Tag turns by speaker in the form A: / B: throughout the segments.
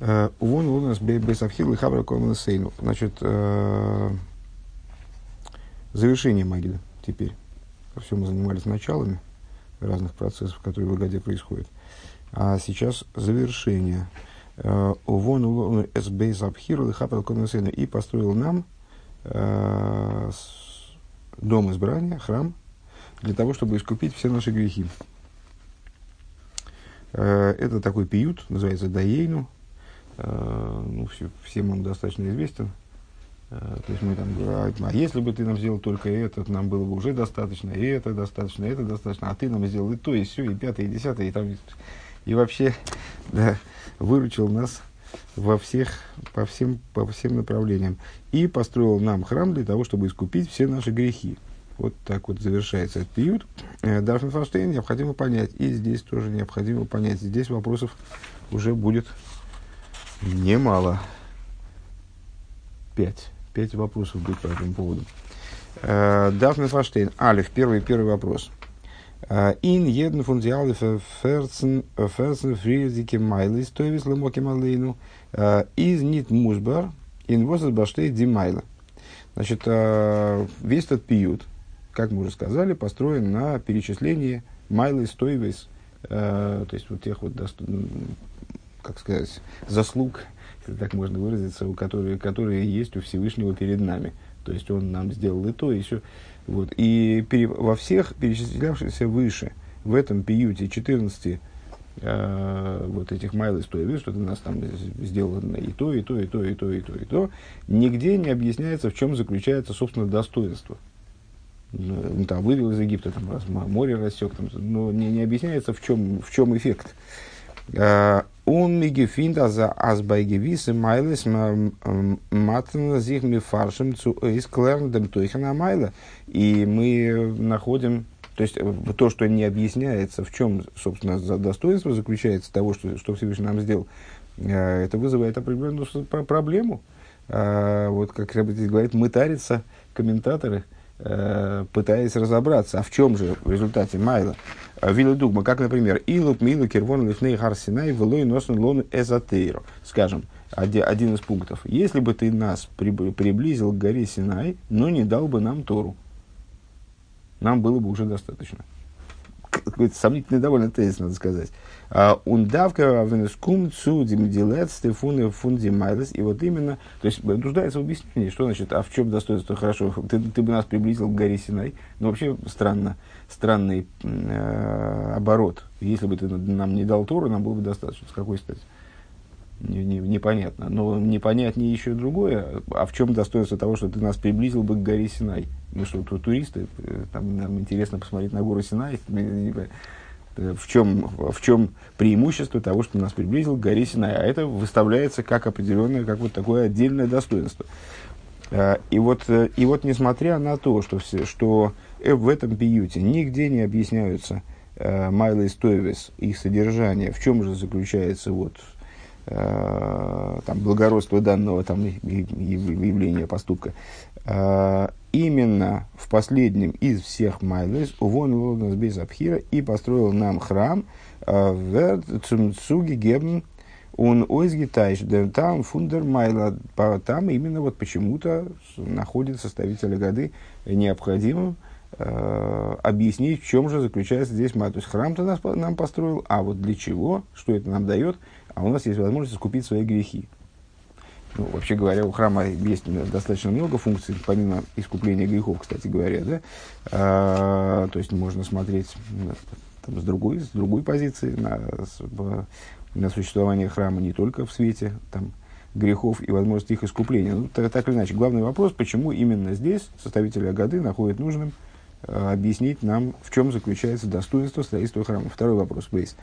A: Вон у нас Бесавхил и Хабра Сейну. Значит, э, завершение Магида теперь. Все мы занимались началами разных процессов, которые в Агаде происходят. А сейчас завершение. Э, Вон СБ Абхиру и Хабра Сейну. И построил нам э, дом избрания, храм, для того, чтобы искупить все наши грехи. Это такой пиют, называется Даейну, Э, ну, все, всем он достаточно известен. Э, то есть мы там говорим, а если бы ты нам сделал только это, нам было бы уже достаточно, и это достаточно, и это достаточно, а ты нам сделал и то, и все, и пятое, и десятое, и там, и вообще, да, выручил нас во всех, по всем, по всем направлениям. И построил нам храм для того, чтобы искупить все наши грехи. Вот так вот завершается этот период. Э, Дарфенфаштейн необходимо понять. И здесь тоже необходимо понять. Здесь вопросов уже будет немало. Пять. Пять вопросов будет по этому поводу. Э, Дафна Фаштейн. Алиф. Первый, первый вопрос. Э, ин еден фундиалы ферцен ферцен фризике майлы стоевис лемоки малейну э, из нит музбар ин восас баштей ди майла. Значит, весь этот пиют, как мы уже сказали, построен на перечислении майлы стоевис, то есть вот тех вот как сказать, заслуг, если так можно выразиться, у которые, которые есть у Всевышнего перед нами. То есть он нам сделал и то, и все. Вот. И пере, во всех перечислявшихся выше, в этом пиюте 14 э, вот этих майлы стоит, что ты нас там сделано и то, и то, и то, и то, и то, и то, нигде не объясняется, в чем заключается, собственно, достоинство. Ну, там, вывел из Египта, там, раз, море рассек, там, но не, не объясняется, в чем, в чем эффект. Он мигефинд за азбайгевисы майлес матна зих ми фаршем цу исклерндем тойхана майла. И мы находим, то есть то, что не объясняется, в чем, собственно, достоинство заключается того, что, что Всевышний нам сделал, это вызывает определенную проблему. Вот как здесь говорит, мытарятся комментаторы, пытаясь разобраться, а в чем же в результате майла. Вилла Дугма, как, например, Илуп, Милу, Кирвон, Лифней, Харсинай, Велой, Носун, Лону, Эзотейро. Скажем, один из пунктов. Если бы ты нас приблизил к горе Синай, но не дал бы нам Тору, нам было бы уже достаточно. Какой-то сомнительный довольно тезис, надо сказать. Ундавка венескум цу димдилет стефуны фундимайлес. И вот именно, то есть нуждается в объяснении, что значит, а в чем достоинство хорошо, ты, ты бы нас приблизил к горе Синай. Ну, вообще странно странный э, оборот. Если бы ты нам не дал Тору, нам было бы достаточно. С какой стати? Непонятно. Но непонятнее еще другое. А в чем достоинство того, что ты нас приблизил бы к горе Синай? Мы что, туристы? Э, там, нам интересно посмотреть на гору Синай. В чем, в чем преимущество того, что нас приблизил к горе Синай? А это выставляется как определенное, как вот такое отдельное достоинство. Э, и вот, э, и вот несмотря на то, что, все, что Э, в этом пиюте нигде не объясняются э, Майла и Стоевис, их содержание, в чем же заключается вот, э, там, благородство данного там, явления, поступка. Э, именно в последнем из всех Майлес Увон Лоднес без Абхира и построил нам храм э, в Цумцуги Гебн он ойзги тайш, там фундер майла, там именно вот почему-то находит составителя годы необходимым э, объяснить, в чем же заключается здесь мать. Храм-то нас, нам построил, а вот для чего, что это нам дает, а у нас есть возможность искупить свои грехи. Ну, вообще говоря, у храма есть достаточно много функций, помимо искупления грехов, кстати говоря, да. А, то есть можно смотреть там, с, другой, с другой позиции на, на существование храма не только в свете там, грехов и возможности их искупления. Ну, так, так или иначе, главный вопрос, почему именно здесь составители Агады находят нужным Э, объяснить нам, в чем заключается достоинство строительства храма. Второй вопрос, Бейс.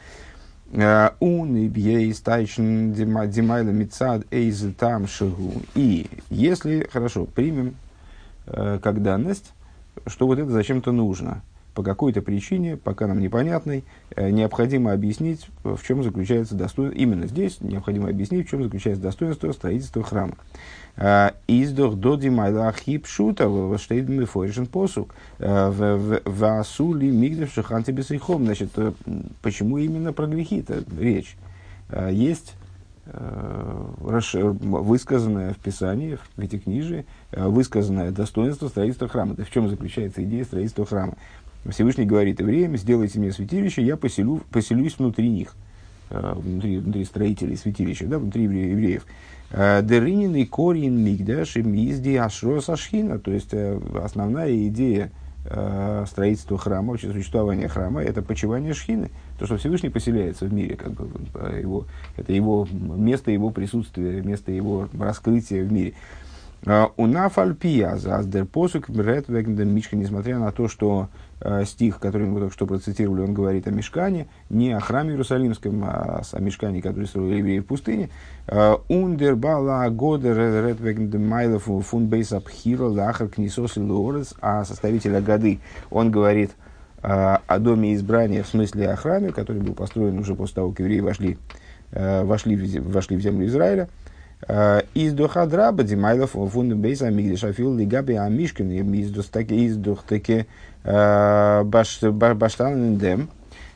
A: И если, хорошо, примем э, как данность, что вот это зачем-то нужно – по какой-то причине, пока нам непонятной, э, необходимо объяснить, в чем заключается достоинство, именно здесь необходимо объяснить, в чем заключается достоинство строительства храма. Э, Издох доди майлахи пшута штейд мифоришен посук э, васули мигдев шаханти бесейхом. Значит, почему именно про грехи-то речь? Есть высказанное в Писании, в Пятикнижии, высказанное достоинство строительства храма. Это в чем заключается идея строительства храма? Всевышний говорит евреям, сделайте мне святилище, я поселю, поселюсь внутри них, внутри, внутри строителей святилища, да, внутри евреев. Деринин и корин мигдаш и мизди ашрос ашхина. То есть, основная идея строительства храма, вообще существования храма, это почивание шхины. То, что Всевышний поселяется в мире, как бы, его, это его место его присутствия, место его раскрытия в мире. У нафальпия за аздерпосук мишка, несмотря на то, что э, стих, который мы только что процитировали, он говорит о мешкане, не о храме Иерусалимском, а о мешкане, который строили евреи в пустыне. Ундер бала годер редвегн майлов фун бейс абхира лахар книсос лорес, а составитель годы, он говорит о доме избрания, в смысле о храме, который был построен уже после того, как евреи вошли, вошли, вошли в землю Израиля. Э, из дохадраба димайлов фун бейс амигдеш афил лигаби амишкин из достаки из дохтаки э, баштан дем.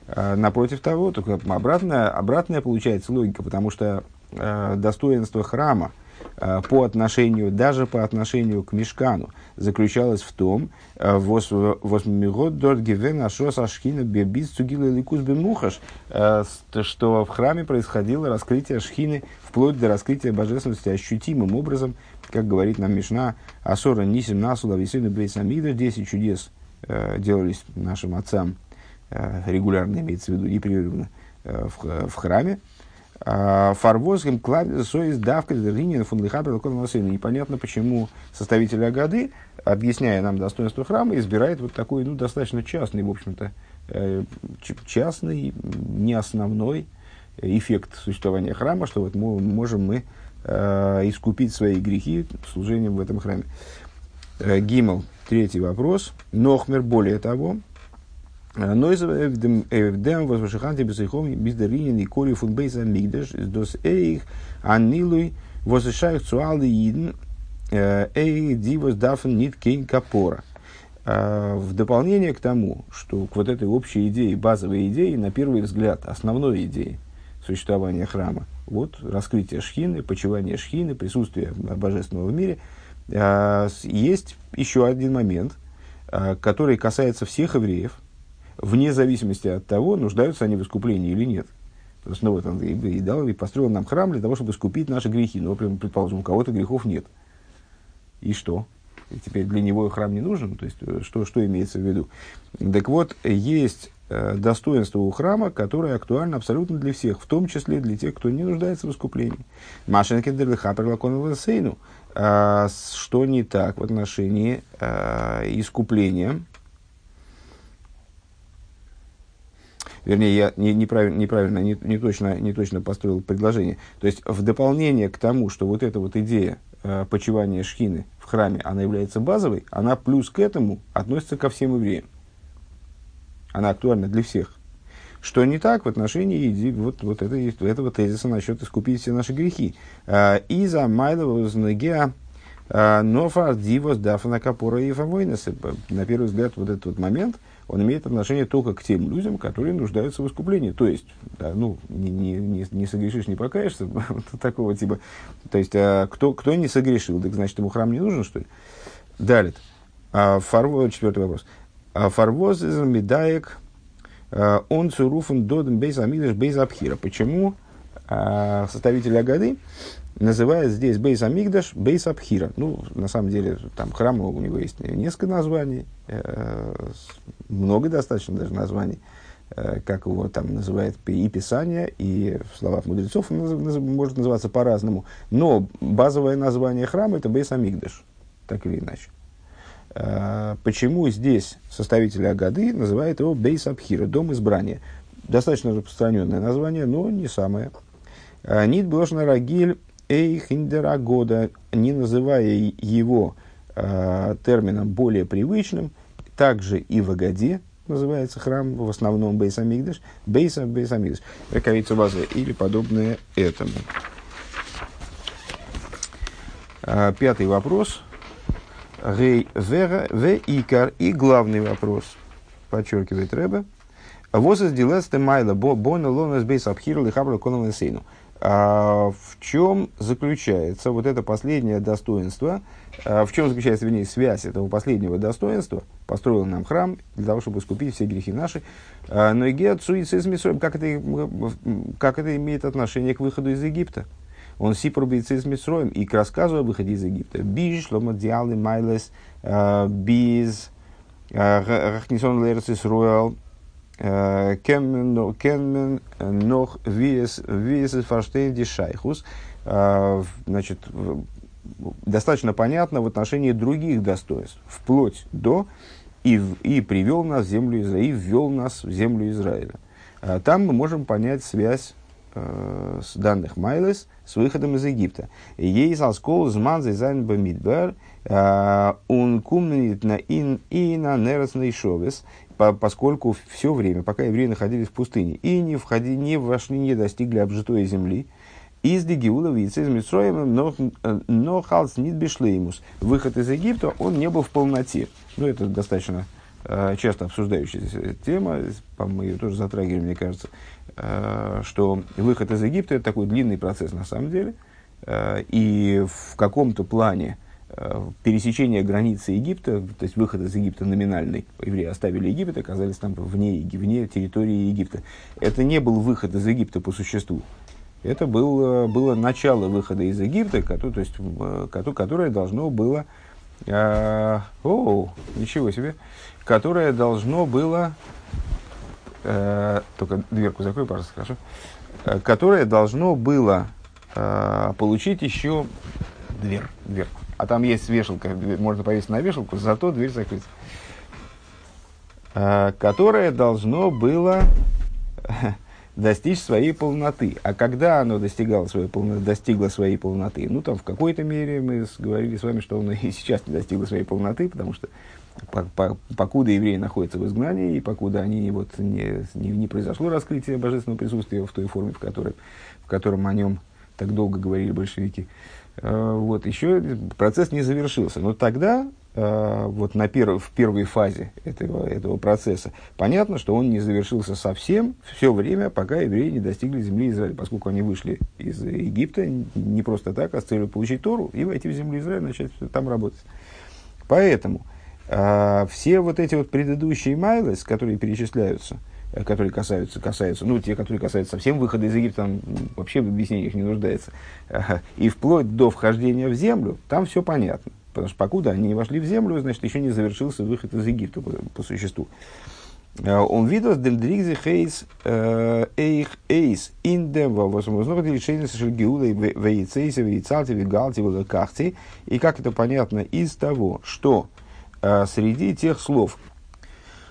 A: Э, напротив того, только обратная, обратная получается логика, потому что достоинство храма по отношению, даже по отношению к мешкану, заключалось в том, ликус бемухаш, что в храме происходило раскрытие шхины вплоть до раскрытия божественности ощутимым образом, как говорит нам Мишна, Асора Нисим Насула Висину Бейсамида, 10 чудес э, делались нашим отцам э, регулярно, имеется в виду, непрерывно э, в храме. А, Фарвозгем клавис соис давка дерлинин фун лихабер Непонятно, почему составитель Агады, объясняя нам достоинство храма, избирает вот такой, ну, достаточно частный, в общем-то, э, частный, не основной, эффект существования храма, что вот мы, можем мы э, искупить свои грехи служением в этом храме. Э, Гимл, третий вопрос. Нохмер, более того, Нойз эвдем возвышаханти бесайхом бездаринин и кори фун бейса мигдеш дос эйх анилуй возвышаях цуалды иден э, эйх дивос дафн нит кейн капора. Э, в дополнение к тому, что к вот этой общей идее, базовой идее, на первый взгляд, основной идее – существования храма. Вот раскрытие шхины, почивание шхины, присутствие божественного в мире. А, есть еще один момент, а, который касается всех евреев, вне зависимости от того, нуждаются они в искуплении или нет. То есть, ну, вот он и, и дал, и построил нам храм для того, чтобы искупить наши грехи. Но, предположим, у кого-то грехов нет. И что? И теперь для него храм не нужен? То есть, э, что, что имеется в виду? Так вот, есть Э, достоинство у храма, которое актуально абсолютно для всех, в том числе для тех, кто не нуждается в искуплении. Машинкин Сейну. А, что не так в отношении а, искупления? Вернее, я не, неправильно, неправильно не, не, точно, не точно построил предложение. То есть, в дополнение к тому, что вот эта вот идея э, почивания шхины в храме, она является базовой, она плюс к этому относится ко всем евреям она актуальна для всех. Что не так в отношении вот, вот этой, этого тезиса насчет искупить все наши грехи. А, Иза Майлова Знагеа а, Нофар Дивос Дафна Капора и Фавойнеса. На первый взгляд, вот этот вот момент, он имеет отношение только к тем людям, которые нуждаются в искуплении. То есть, да, ну, не, не, не, не согрешишь, не покаешься, такого типа. То есть, а, кто, кто не согрешил, так значит, ему храм не нужен, что ли? Далее. А, фарво, четвертый вопрос. А фарвоз из медаек а, он цуруфен доден бейз амидыш бейз абхира. Почему составитель Агады называет здесь бейз амигдаш бейз абхира? Ну, на самом деле, там храма у него есть несколько названий, э, много достаточно даже названий, э, как его там называет и Писание, и в словах мудрецов он может называться по-разному. Но базовое название храма это бейз амигдаш, так или иначе. Э, почему здесь составители Агады называют его Бейс Абхира, дом избрания. Достаточно распространенное название, но не самое. Нит Блошна Рагиль Эйхиндера года, не называя его э, термином более привычным, также и в Агаде называется храм, в основном Бейс Амигдаш, Бейс Бейс Амигдаш, Раковица базы или подобное этому. Э, пятый вопрос – Гей вера в икар. И главный вопрос, подчеркивает Рэбе. Возас дилесте майла бона лонес бейс абхиру лихабра сейну. А в чем заключается вот это последнее достоинство, а в чем заключается, вернее, связь этого последнего достоинства, построил нам храм для того, чтобы искупить все грехи наши, а, но и геоцуицизм как это, как это имеет отношение к выходу из Египта? Он сипрубится из Мисроем и к рассказу о выходе из Египта. Биш, шлома диалы майлес, а, биз, рахнисон лерц Исруэл, Кенмен нох виес фарштейн дишайхус. Значит, достаточно понятно в отношении других достоинств, вплоть до и, и привел нас в землю Израиля, и ввел нас в землю Израиля. А там мы можем понять связь э, с данных Майлес с выходом из Египта. Ей заскол зман зайзайн бамидбар он э, кумнит на ин и на нерасный шовес, поскольку все время, пока евреи находились в пустыне, и не, входи, не вошли, не достигли обжитой земли, из Дегиула из Митсроем, но, но халс нит бишлеймус. Выход из Египта, он не был в полноте. Ну, это достаточно э, часто обсуждающаяся тема, мы ее тоже затрагивали, мне кажется, э, что выход из Египта это такой длинный процесс на самом деле, э, и в каком-то плане пересечение границы Египта, то есть выход из Египта номинальный, евреи оставили Египет, оказались там вне, вне территории Египта. Это не был выход из Египта по существу. Это было, было начало выхода из Египта, который, то есть, э, которое должно было... Э, о, ничего себе! Которое должно было... Э, только дверку закрой, пожалуйста, хорошо. Э, которое должно было э, получить еще дверь, дверку. А там есть вешалка, можно повесить на вешалку, зато дверь закрыть. Э, которое должно было достичь своей полноты. А когда оно достигало своей, достигло своей полноты? Ну, там, в какой-то мере мы говорили с вами, что оно и сейчас не достигло своей полноты, потому что по, по, покуда евреи находятся в изгнании, и покуда они, вот, не, не, не произошло раскрытие божественного присутствия в той форме, в, которой, в котором о нем так долго говорили большевики, э, вот, еще процесс не завершился. Но тогда Э, вот на перв, в первой фазе этого, этого процесса, понятно, что он не завершился совсем все время, пока евреи не достигли земли Израиля, поскольку они вышли из Египта не просто так, а с целью получить Тору и войти в землю Израиля, начать там работать. Поэтому э, все вот эти вот предыдущие майлы, которые перечисляются, э, которые касаются, касаются, ну, те, которые касаются совсем выхода из Египта, там вообще в объяснениях не нуждается, э, и вплоть до вхождения в землю, там все понятно. Потому что покуда они не вошли в землю, значит, еще не завершился выход из Египта по, по существу. Э, он видел дельдригзи хейс э, эйх эйс индева возможно решение шельгиуда и вейцейса вейцалти вигалти вилакахти. И как это понятно из того, что э, среди тех слов,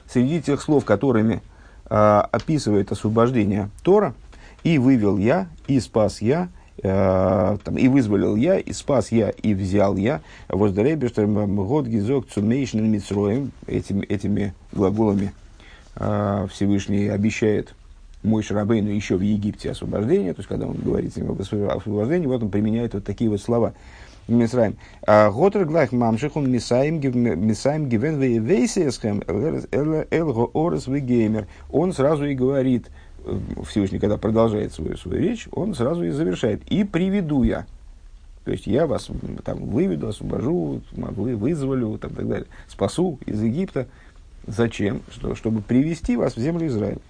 A: среди тех слов, которыми описывает освобождение Тора, и вывел я, и спас я, Э, там, и вызволил я, и спас я, и взял я. Воздаребештерм год гизок цумейшн митсроем. Этими, этими глаголами э, Всевышний обещает мой Шарабейну еще в Египте освобождение, то есть когда он говорит об освобождении, вот он применяет вот такие вот слова. Мисраим. Готер глах мамшихун мисаим гивен вейсесхем элго орес вегеймер. Он сразу и говорит, Всевышний, когда продолжает свою, свою речь, он сразу и завершает. И приведу я. То есть я вас там выведу, освобожу, вы, вызволю, там, так далее. Спасу из Египта. Зачем? Что, чтобы привести вас в землю Израиля.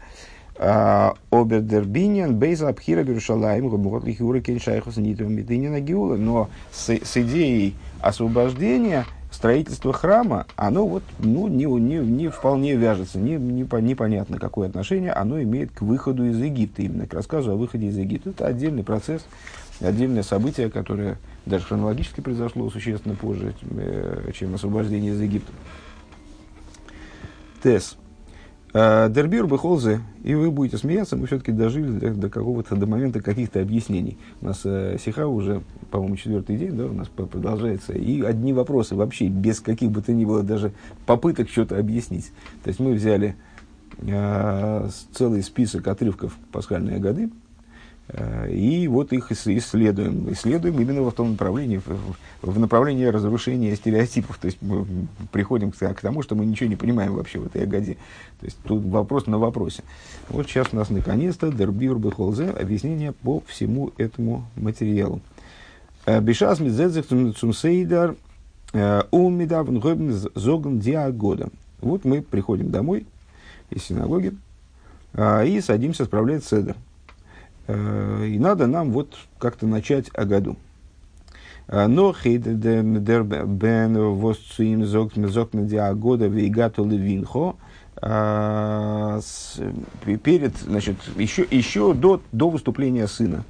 A: А, Обердербинин, Бейза Абхира Берушалаем, Гомгот Лихюра Кеншайхус Нитова Мединина Гиула. Но с, с идеей освобождения – строительство храма, оно вот, ну, не, не, не вполне вяжется, не, не, непонятно, какое отношение оно имеет к выходу из Египта, именно к рассказу о выходе из Египта. Это отдельный процесс, отдельное событие, которое даже хронологически произошло существенно позже, э, чем освобождение из Египта. Тес. А, Дербир Бехолзе, и вы будете смеяться, мы все-таки дожили до, до какого-то, до момента каких-то объяснений. У нас э, Сиха уже, по-моему, четвертый день, да, у нас продолжается. И одни вопросы вообще, без каких бы то ни было даже попыток что-то объяснить. То есть мы взяли э, целый список отрывков пасхальные годы, и вот их исследуем. Исследуем именно в том направлении, в направлении разрушения стереотипов. То есть мы приходим к тому, что мы ничего не понимаем вообще в этой ягоде. То есть тут вопрос на вопросе. Вот сейчас у нас наконец-то Дербюр Бехолзе объяснение по всему этому материалу. Э, Бешас мизедзех цумсейдар э, умидав зогн диагода. Вот мы приходим домой из синагоги и садимся справлять седер. Э, и надо нам вот как-то начать о году. Э, но дер бен восцуим зокна диагода вейгату левинхо э, перед, значит, еще, еще до, до выступления сына,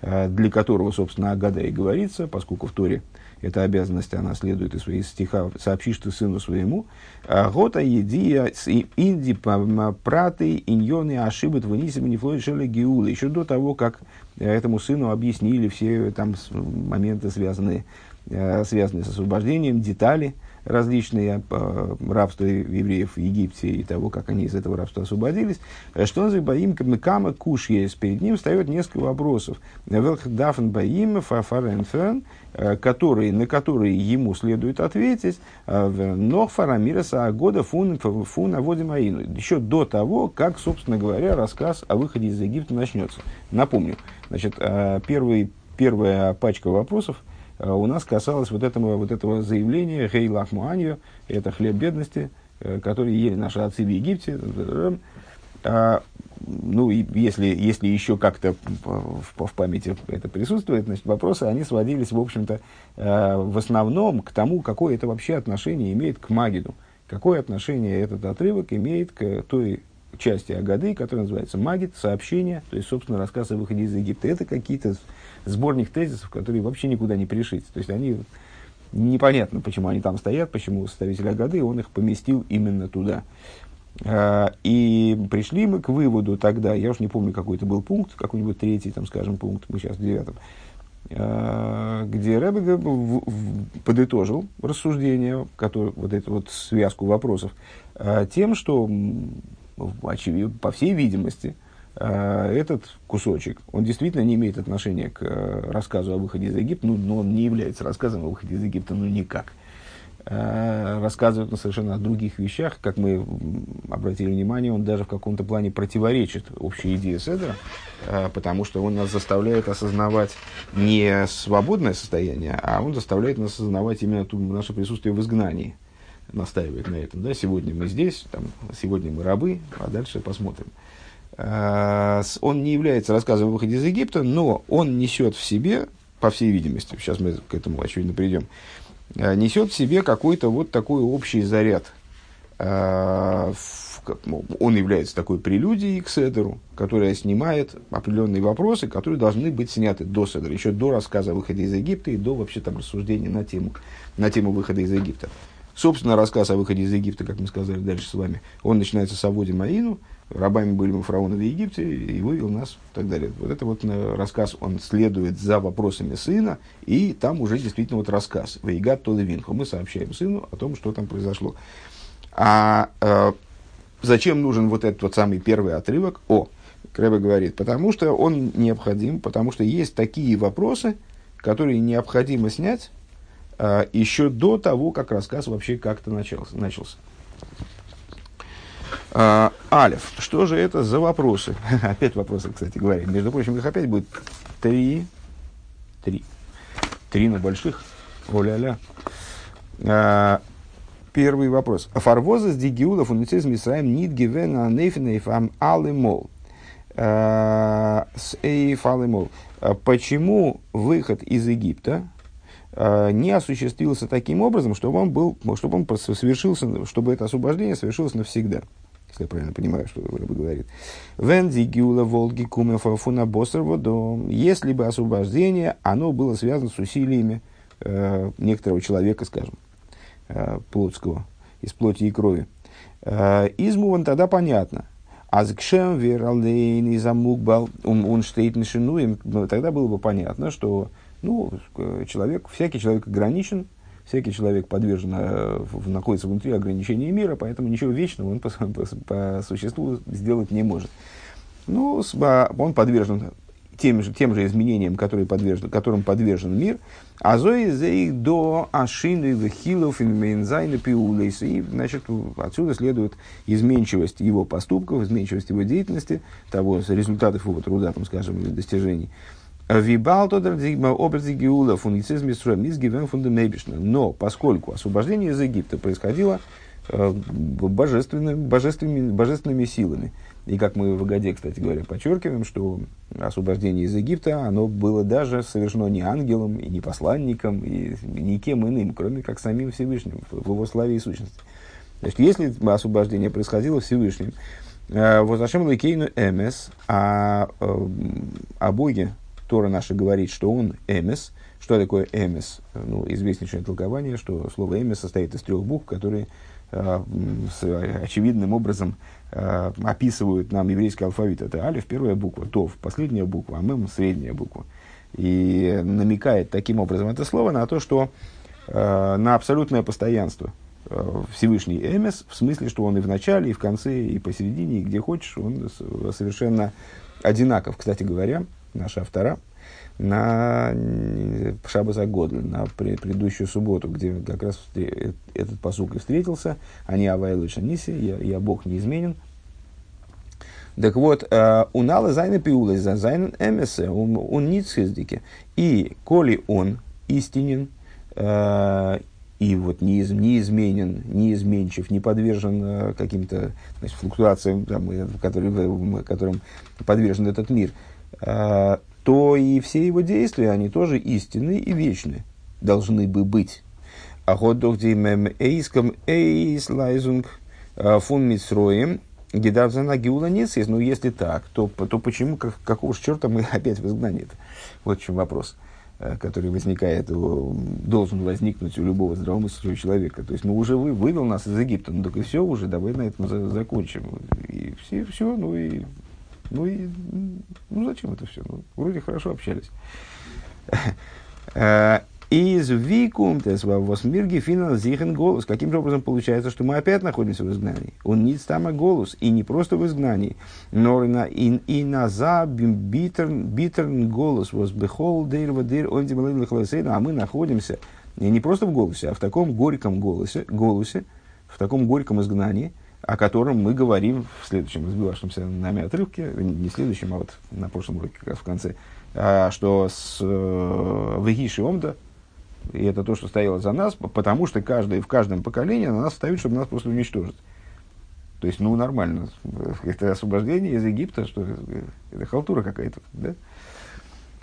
A: для которого, собственно, Агада и говорится, поскольку в Торе эта обязанность, она следует из своих стиха, сообщишь ты сыну своему, «А гота едия инди праты иньоны ошибут вынисим не шеле гиула. Еще до того, как этому сыну объяснили все там моменты, связанные, э, связанные с освобождением, детали, различные э, рабства евреев в Египте и того, как они из этого рабства освободились, э, что он за Баим Кама Куш есть. Перед ним встает несколько вопросов. Велхдафен Баим Фафаренфен, э, которые, на которые ему следует ответить, но Фарамираса Агода Фун, фун Аводимаину. Еще до того, как, собственно говоря, рассказ о выходе из Египта начнется. Напомню, значит, первый, первая пачка вопросов – у нас касалось вот этого, вот этого заявления «Хей лахмуанью» – это хлеб бедности, э, который ели наши отцы в Египте. А, ну, и если, если еще как-то в, в памяти это присутствует, значит, вопросы, они сводились, в общем-то, э, в основном к тому, какое это вообще отношение имеет к Магиду. Какое отношение этот отрывок имеет к той части Агады, которая называется Магид, сообщение, то есть, собственно, рассказ о выходе из Египта. Это какие-то сборник тезисов, которые вообще никуда не пришить. То есть они непонятно, почему они там стоят, почему составитель Агады, он их поместил именно туда. А, и пришли мы к выводу тогда, я уж не помню, какой это был пункт, какой-нибудь третий, там, скажем, пункт, мы сейчас в девятом, а, где Рэбе подытожил рассуждение, который, вот эту вот связку вопросов, а, тем, что, по всей видимости, этот кусочек, он действительно не имеет отношения к э, рассказу о выходе из Египта, ну, но он не является рассказом о выходе из Египта, ну, никак. Э, рассказывает на совершенно о других вещах, как мы обратили внимание, он даже в каком-то плане противоречит общей идее Седра, потому что он нас заставляет осознавать не свободное состояние, а он заставляет нас осознавать именно наше присутствие в изгнании настаивает на этом. Да? Сегодня мы здесь, там, сегодня мы рабы, а дальше посмотрим. Он не является рассказом о выходе из Египта, но он несет в себе, по всей видимости, сейчас мы к этому очевидно придем, э, несет в себе какой-то вот такой общий заряд. Э, он является такой прелюдией к Седеру, которая снимает определенные вопросы, которые должны быть сняты до Седера, еще до рассказа о выходе из Египта и до вообще там рассуждения на тему, на тему выхода из Египта. Собственно, рассказ о выходе из Египта, как мы сказали дальше с вами, он начинается с Аводи Маину, рабами были мы фараона в Египте, и вывел нас, и так далее. Вот это вот э, рассказ, он следует за вопросами сына, и там уже действительно вот рассказ. Вейгат Толевинху. Мы сообщаем сыну о том, что там произошло. А э, зачем нужен вот этот вот самый первый отрывок? О, Крэбе говорит, потому что он необходим, потому что есть такие вопросы, которые необходимо снять э, еще до того, как рассказ вообще как-то начался. начался. А, Алиф. Что же это за вопросы? опять вопросы, кстати говоря. Между прочим, их опять будет три. Три. Три на больших. О-ля-ля. А, первый вопрос. Фарвоза с дигиуда фуницизм Исраим нит гивена нейфенейф ам алимол. А, с эйф алимол. А, почему выход из Египта не осуществился таким образом, чтобы он был, чтобы он совершился, чтобы это освобождение совершилось навсегда? Если я правильно понимаю, что Рэба говорит. Венди гиула волги кумефа фуна водом. Если бы освобождение, оно было связано с усилиями э, некоторого человека, скажем, э, плотского, из плоти и крови. Э, измуван тогда понятно. Азкшем вералдейн и замукбал он штейт Тогда было бы понятно, что ну, человек, всякий человек ограничен, Всякий человек подвержен, э, находится внутри ограничений мира, поэтому ничего вечного он по, по, по существу сделать не может. Ну, он подвержен тем же, тем же изменениям, которые подвержен, которым подвержен мир, а зои их до ашины вехилов инвейнзайна пиулейс. И, значит, отсюда следует изменчивость его поступков, изменчивость его деятельности, того, результатов его труда, там, скажем, или достижений. Вибал образы Геула фунгицизм Но поскольку освобождение из Египта происходило э, божественными, божественными, божественными силами, и как мы в Агаде, кстати говоря, подчеркиваем, что освобождение из Египта, оно было даже совершено не ангелом, и не посланником, и никем иным, кроме как самим Всевышним, в его славе и сущности. Значит, если освобождение происходило Всевышним, э, Возашем Лейкейну Эмес, а э, о Боге Тора наша говорит, что он Эмес. Что такое Эмес? Ну, известнейшее толкование, что слово Эмес состоит из трех букв, которые э, с очевидным образом э, описывают нам еврейский алфавит. Это Алиф, первая буква, Тов, последняя буква, а Мем, средняя буква. И намекает таким образом это слово на то, что э, на абсолютное постоянство э, Всевышний Эмес, в смысле, что он и в начале, и в конце, и посередине, и где хочешь, он совершенно одинаков. Кстати говоря, наша автора, на Шабаса Годль, на предыдущую субботу, где как раз этот посук и встретился, они Авайлы Шаниси, я, я Бог неизменен. Так вот, э, у Нала Зайна Пиула, за Зайна Эмесе, он ницхиздики. И коли он истинен, э, и вот неиз, неизменен, неизменчив, не подвержен э, каким-то значит, флуктуациям, там, который, которым подвержен этот мир, Э, то и все его действия, они тоже истинны и вечны, должны бы быть. А ход дохдимем эйском эйс лайзунг э, фун митсроем гидавзана гиула есть. Ну, если так, то, то почему, как, какого же черта мы опять в изгнании -то? Вот в чем вопрос э, который возникает, должен возникнуть у любого здравомыслящего человека. То есть, ну, уже вы, вывел нас из Египта, ну, так и все уже, давай на этом за, закончим. И все, все, ну, и ну и ну зачем это все? Ну, вроде хорошо общались. Э, из викумтес восмирги финал зихен голос. Каким же образом получается, что мы опять находимся в изгнании? Он не там голос, и не просто в изгнании, но и на, и, и на за битерн, голос возбехол дейрва дейр а мы находимся не просто в голосе, а в таком горьком голосе, голосе в таком горьком изгнании, о котором мы говорим в следующем разбивавшемся нами отрывке, не следующем, а вот на прошлом уроке, как раз в конце, а, что с э, Вегиши Омда, и это то, что стояло за нас, потому что каждый, в каждом поколении на нас ставит, чтобы нас просто уничтожить. То есть, ну, нормально. Это освобождение из Египта, что это халтура какая-то. Да?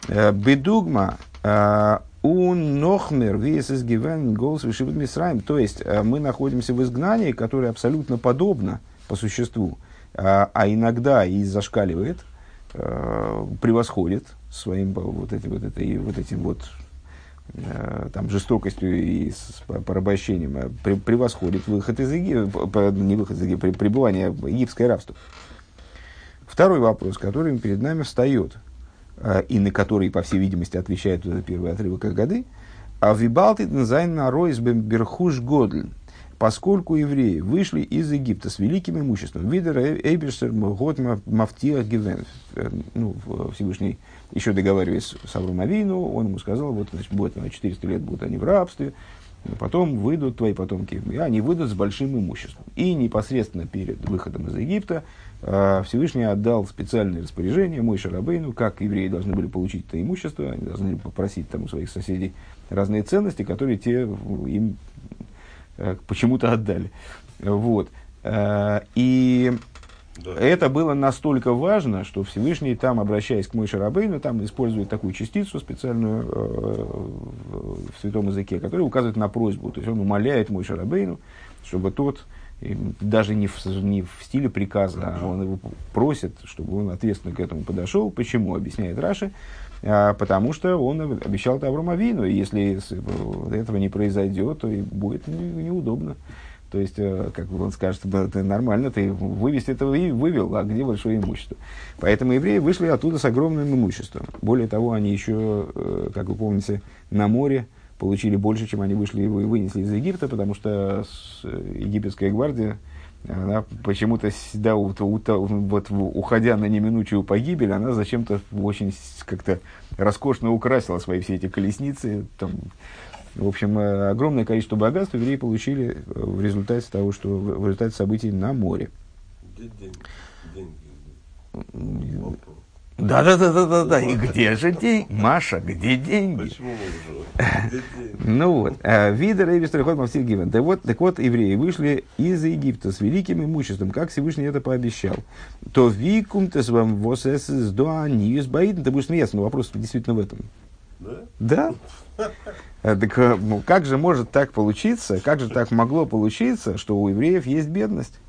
A: Э, бедугма э, у Нохмер весес гивен голос вышибут мисраем. То есть э, мы находимся в изгнании, которое абсолютно подобно по существу, а, а иногда и зашкаливает, э, превосходит своим вот, эти, вот, этой, вот этим вот э, там, жестокостью и с порабощением, превосходит выход из Египта, не выход из Египта, пребывание египетское рабство. Второй вопрос, который перед нами встает – Э, и на который, по всей видимости, отвечает этот первый отрывок Агады, а вибалтит зайн на берхуш годль, поскольку евреи вышли из Египта с великим имуществом. Видер Эйбершер год мафтия гивен. Э, ну, Всевышний еще договариваясь с Авром Авину, он ему сказал, вот, значит, будет 400 лет будут они в рабстве, потом выйдут твои потомки, и они выйдут с большим имуществом. И непосредственно перед выходом из Египта а, Всевышний отдал специальное распоряжение мой Шарабейну, как евреи должны были получить это имущество, они должны были попросить там у своих соседей разные ценности, которые те им э, почему-то отдали. Вот. Э, и да. это было настолько важно, что Всевышний там, обращаясь к Мойше Рабейну, там использует такую частицу специальную э, в святом языке, которая указывает на просьбу. То есть он умоляет Мойше Рабейну, чтобы тот даже не в, не в стиле приказа, а он его просит, чтобы он ответственно к этому подошел. Почему? Объясняет Раши. А, потому что он обещал это и если этого не произойдет, то и будет неудобно. То есть, э, как он скажет, это нормально, ты вывести этого и вывел, а где большое имущество? Поэтому евреи вышли оттуда с огромным имуществом. Более того, они еще, э, как вы помните, на море, получили больше, чем они вышли и вынесли из Египта, потому что египетская гвардия Она почему-то, да, вот, вот, уходя на неминучую погибель, она зачем-то очень как-то роскошно украсила свои все эти колесницы. Там, в общем, э, огромное количество богатств евреи получили в результате того, что в результате событий на море. Да, да, да, да, да, да. И где же деньги? Маша, где деньги? Ну вот, э, вида Рейвис Трехот Мавсир Гивен. Так вот, так вот, евреи вышли из Египта с великим имуществом, как Всевышний это пообещал. То викум ты с вам восэс с дуаниюс баидн. Ты будешь смеяться, но вопрос действительно в этом. Да? Да? Э, так э, ну, как же может так получиться, как же так могло получиться, что у евреев есть бедность?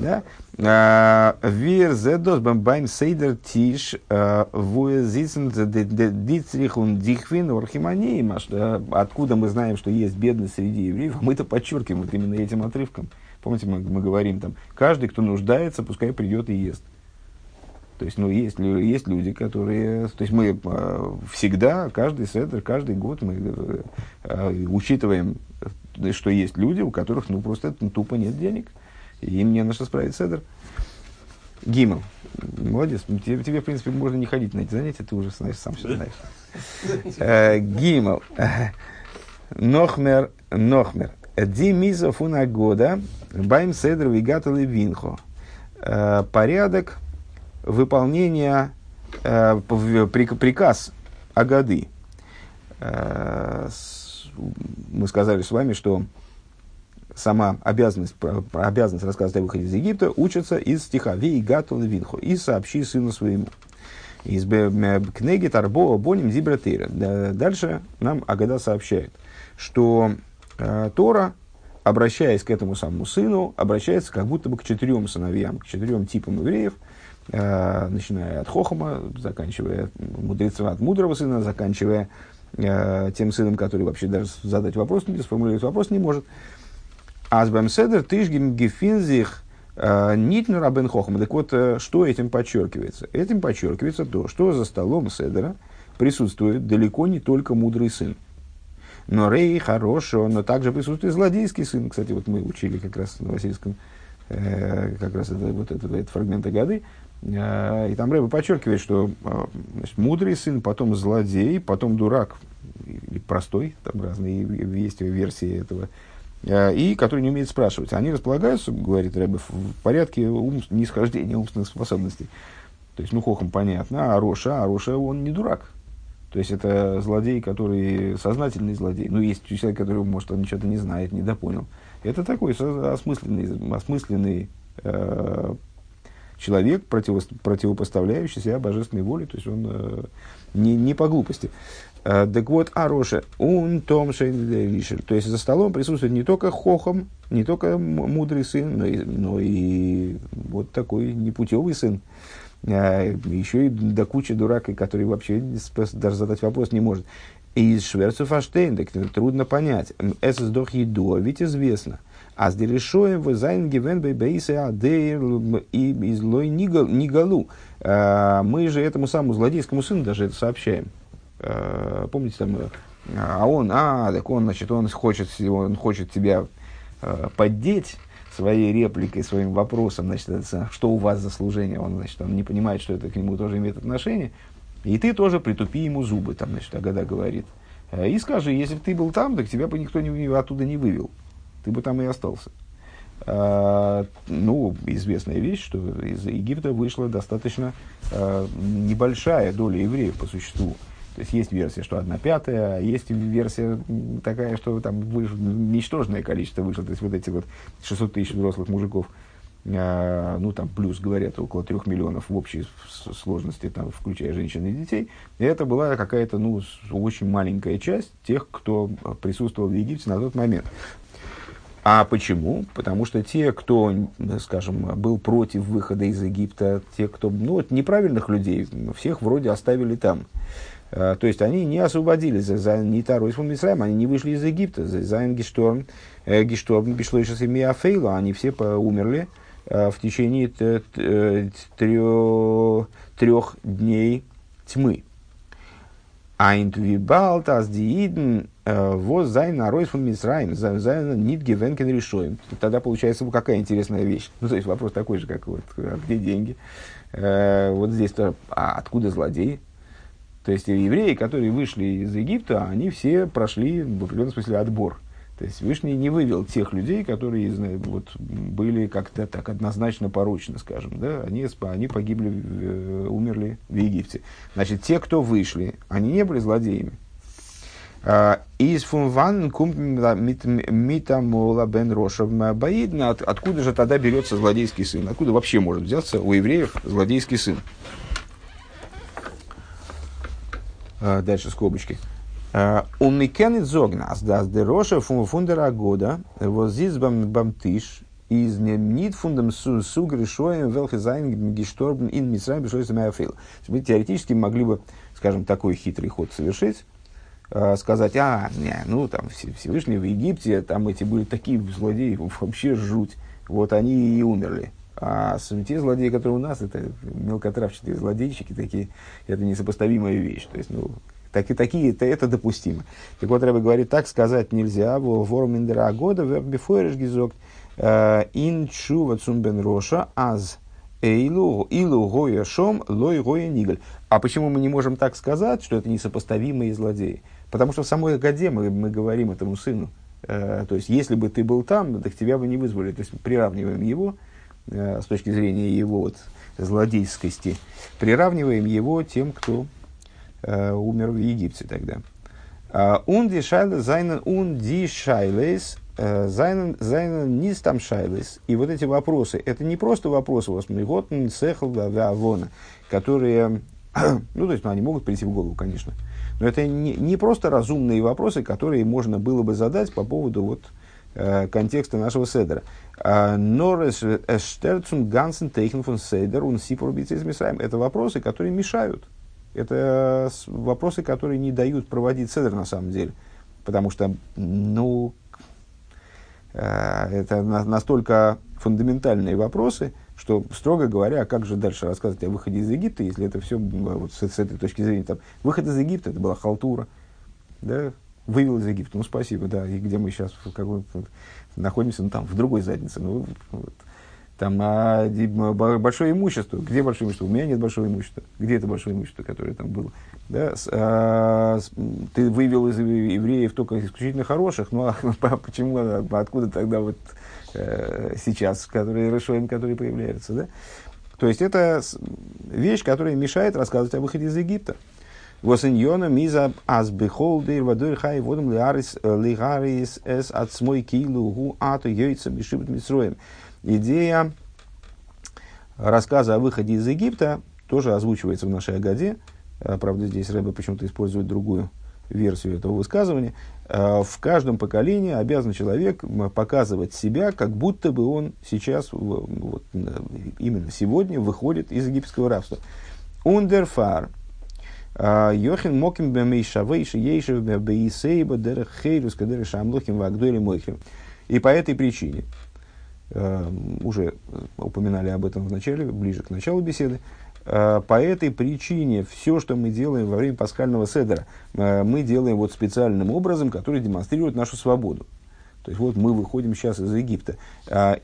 A: Да? Wir zedot beim Seder Tisch, wo sitzen Дитрих und Дихвин Орхиманеем. Откуда мы знаем, что есть бедность среди евреев? Мы это подчеркиваем вот именно этим отрывком. Помните, мы, мы говорим там, каждый, кто нуждается, пускай придет и ест. То есть, ну, есть, есть люди, которые... То есть, мы всегда, каждый седер, каждый год мы э, учитываем, что есть люди, у которых, ну, просто тупо нет денег. И им не на что справить седер. Гимл. Молодец. Тебе, тебе, в принципе, можно не ходить на эти занятия, ты уже знаешь, сам все знаешь. Э, Гимл. Нохмер, Нохмер. Ди фуна года, байм седр вигата винхо. Э, порядок выполнения, э, приказ Агады. Мы сказали с вами, что сама обязанность, обязанность рассказывать о выходе из Египта учится из стиха «Вей гату винху» и «Сообщи сыну своему». Из книги Тарбо Боним Зибратейра. Дальше нам Агада сообщает, что э, Тора, обращаясь к этому самому сыну, обращается как будто бы к четырем сыновьям, к четырем типам евреев, э, начиная от Хохома, заканчивая мудрецом от мудрого сына, заканчивая э, тем сыном, который вообще даже задать вопрос, не сформулировать вопрос не может. Азбам Седер Тишгим Гефинзих э, Нитну Рабен Хохма. Так вот, э, что этим подчеркивается? Этим подчеркивается то, что за столом Седера присутствует далеко не только мудрый сын. Но Рей хороший, но также присутствует злодейский сын. Кстати, вот мы учили как раз на Васильском э, как раз это, вот этот, этот фрагмент годы. Э, и там Рэба подчеркивает, что э, значит, мудрый сын, потом злодей, потом дурак, или простой, там разные есть версии этого Э, и которые не умеют спрашивать. Они располагаются, говорит Рэбе, в порядке ум, нисхождения умственных способностей. То есть, ну, хохом понятно, а Роша, а Роша, он не дурак. То есть, это злодей, который сознательный злодей. Ну, есть человек, который, может, он ничего-то не знает, недопонял. Это такой осмысленный, осмысленный э, человек, против, противопоставляющий себя божественной воле. То есть, он э, не, не по глупости. Э, так вот, Ароша, он том Шейнлишер. То есть за столом присутствует не только Хохом, не только мудрый сын, но и, но и вот такой непутевый сын. А, еще и до кучи дурак, который вообще даже задать вопрос не может. И из Шверцев Аштейн, так трудно понять. Это сдох еду, ведь известно. А с дерешоем в зайн гивен бейбейсе адейр и из лой нигалу. А, мы же этому самому злодейскому сыну даже это сообщаем. Э, помните, там, э, а он, а, так он, значит, он хочет, он хочет тебя э, поддеть своей репликой, своим вопросом, значит, что у вас за служение, он, значит, он не понимает, что это к нему тоже имеет отношение, и ты тоже притупи ему зубы, там, значит, Агада говорит. И скажи, если бы ты был там, так тебя бы никто не, оттуда не вывел, ты бы там и остался. А, ну, известная вещь, что из Египта вышла достаточно а, небольшая доля евреев по существу. То есть есть версия, что одна пятая, а есть версия такая, что там вышло, ничтожное количество вышло. То есть вот эти вот 600 тысяч взрослых мужиков, э, ну там плюс, говорят, около трех миллионов в общей сложности, там, включая женщин и детей. И это была какая-то, ну, очень маленькая часть тех, кто присутствовал в Египте на тот момент. А почему? Потому что те, кто, скажем, был против выхода из Египта, те, кто, ну, неправильных людей, всех вроде оставили там. Э, то есть они не освободились за Нитару из Мисраем, они не вышли из Египта. За Зайн Гешторм, э, Гешторм, Бишлойшас и Миафейла, они все умерли э, в течение трех дней тьмы. Айнтвибалтас дииден воз зайн нарой фун Мисраим, зайн нит гевенкен решоем. Тогда получается какая интересная вещь. Ну, то есть вопрос такой же, как вот, а где деньги? Вот здесь-то, а откуда злодеи? То есть евреи, которые вышли из Египта, они все прошли в определенном смысле отбор. То есть Всевышний не вывел тех людей, которые вот, были как-то так однозначно порочны, скажем. Да? Они, они погибли, э, умерли в Египте. Значит, те, кто вышли, они не были злодеями. А, из фунван митамола бен Роша Баидна. Откуда же тогда берется злодейский сын? Откуда вообще может взяться у евреев злодейский сын? А, дальше скобочки. Он микенит зогнас, да, дероша фундера года, возис бамтиш, из нит фундам су грешоем велхизайн гешторбен ин мисраем бешойс мяфил. Мы теоретически могли бы, скажем, такой хитрый ход совершить, сказать, а, не, ну, там, Всевышний в Египте, там эти были такие злодеи, вообще жуть, вот они и умерли. А те злодеи, которые у нас, это мелкотравчатые злодейщики, такие, это несопоставимая вещь. То есть, ну, так такие, это, это допустимо. Так вот, Рэбе говорит, так сказать нельзя. Ворм индера года, бифойреш гизок, э, ин чува цумбен роша, аз эйлу, илу гоя шом, лой гоя нигаль. А почему мы не можем так сказать, что это несопоставимые злодеи? Потому что в самой Гаде мы, мы говорим этому сыну. Э, то есть, если бы ты был там, так тебя бы не вызвали. То есть, приравниваем его э, с точки зрения его вот, злодейскости, приравниваем его тем, кто э, умер в Египте тогда. Он ди шайлес, зайнен он ди шайлес, зайнен, зайнен низ там шайлес. И вот эти вопросы, это не просто вопросы, восьмиготн, сехл, авона, которые, ну, то есть, ну, они могут прийти в голову, конечно, но это не, не просто разумные вопросы, которые можно было бы задать по поводу вот, э, контекста нашего седера. Норес Эштерцун Гансен Тейхен фон Сейдер он из Это вопросы, которые мешают это вопросы, которые не дают проводить седр на самом деле. Потому что, ну, э, это настолько фундаментальные вопросы, что, строго говоря, а как же дальше рассказывать о выходе из Египта, если это все вот, с, с этой точки зрения, там, выход из Египта, это была халтура, да, вывел из Египта, ну, спасибо, да, и где мы сейчас в какой, находимся, ну, там, в другой заднице, ну, вот, там а, большое имущество. Где большое имущество? У меня нет большого имущества. Где это большое имущество, которое там было? Да? С, а, с, ты вывел из евреев только исключительно хороших, ну а почему, а, откуда тогда вот э, сейчас, которые решаем, которые появляются, да? То есть это вещь, которая мешает рассказывать о выходе из Египта. Восеньона миза азбихолдер вадур хай водом лиарис лигарис эс от смой килу гу ату йойца бешибет митсроем. Идея рассказа о выходе из Египта тоже озвучивается в нашей Агаде. Э, правда, здесь Рэбе почему-то использует другую версию этого высказывания. Э, в каждом поколении обязан человек показывать себя, как будто бы он сейчас, вот, именно сегодня, выходит из египетского рабства. Ундерфар. Э, Йохин моким бемейшавейши ейшев бейсейба дерех хейлюс кадереш амлохим вагдуэли мойхим. И по этой причине Э, уже упоминали об этом в начале, ближе к началу беседы. Э, по этой причине все, что мы делаем во время пасхального седера, э, мы делаем вот специальным образом, который демонстрирует нашу свободу. То есть вот мы выходим сейчас из Египта.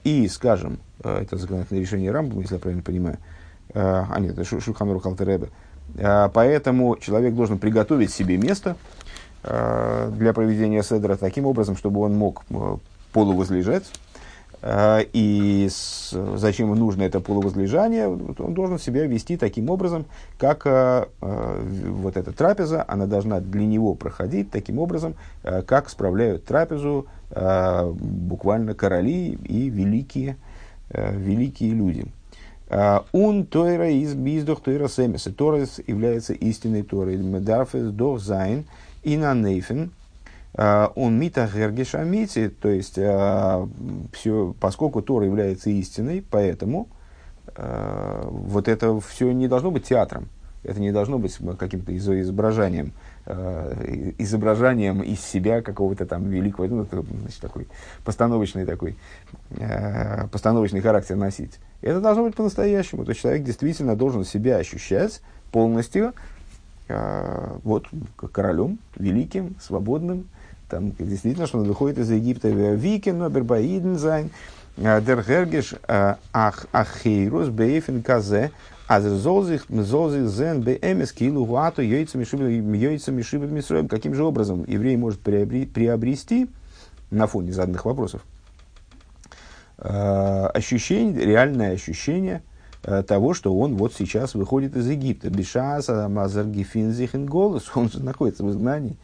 A: И скажем, это законодательное решение Рамбова, если я правильно понимаю, а нет, это Шухамеру Халтеребе, поэтому человек должен приготовить себе место для проведения седра таким образом, чтобы он мог полувозлежать, Э, и с, зачем ему нужно это полувозлежание, он должен себя вести таким образом, как э, э, вот эта трапеза, она должна для него проходить таким образом, э, как справляют трапезу э, буквально короли и великие, э, великие люди. Он тойра из биздох тойра семеса. Торес является истинной Торой. Медарфес дох зайн и на нейфен – он мита гергешамити, то есть а, все, поскольку Тора является истиной, поэтому а, вот это все не должно быть театром, это не должно быть каким-то изображением, изображением из себя какого-то там великого, ну, это, значит, такой постановочный такой, постановочный характер носить. Это должно быть по-настоящему. То есть человек действительно должен себя ощущать полностью вот, королем, великим, свободным, там действительно, что он выходит из Египта, Викин, Нобербаиден зайн, Дергергеш Ахейрус Бейфен Казе, а золзих золзих зен бэмс килу гуату яйцами шибы мисроем. Каким же образом еврей может приобрести на фоне заданных вопросов ощущение, реальное ощущение того, что он вот сейчас выходит из Египта. Бешаса, Мазаргифинзихен голос, он же находится в изгнании,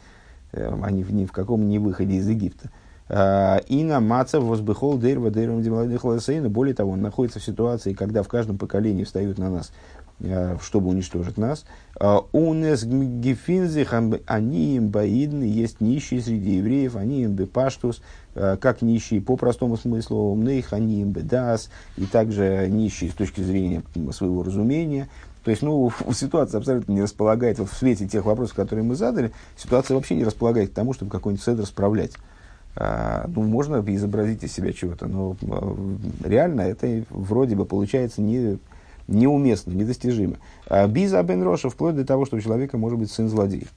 A: а не в, ни в каком не выходе из Египта. И на Мацев возбыхол дейрва дейрвам демаладихласейна. Более того, он находится в ситуации, когда в каждом поколении встают на нас, э, чтобы уничтожить нас. Унес гефинзих они им баидны, есть нищие среди евреев, они им бепаштус, э, как нищие по простому смыслу, умных, они им бедас, и также нищие с точки зрения своего разумения. То есть, ну, ситуация абсолютно не располагает, в свете тех вопросов, которые мы задали, ситуация вообще не располагает к тому, чтобы какой-нибудь седр справлять. А, ну, можно изобразить из себя чего-то, но а, реально это вроде бы получается не, неуместно, недостижимо. А Биза Бен Роша, вплоть до того, что у человека может быть сын злодей.